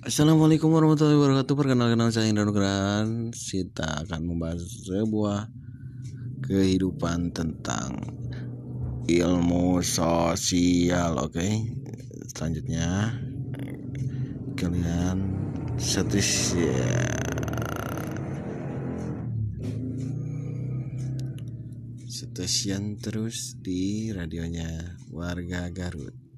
Assalamualaikum warahmatullahi wabarakatuh. Perkenalkan saya Indra Nugrahan. Kita akan membahas sebuah kehidupan tentang ilmu sosial Oke? Okay? Selanjutnya Kalian ya. seterusnya Stasiun terus di radionya warga Garut.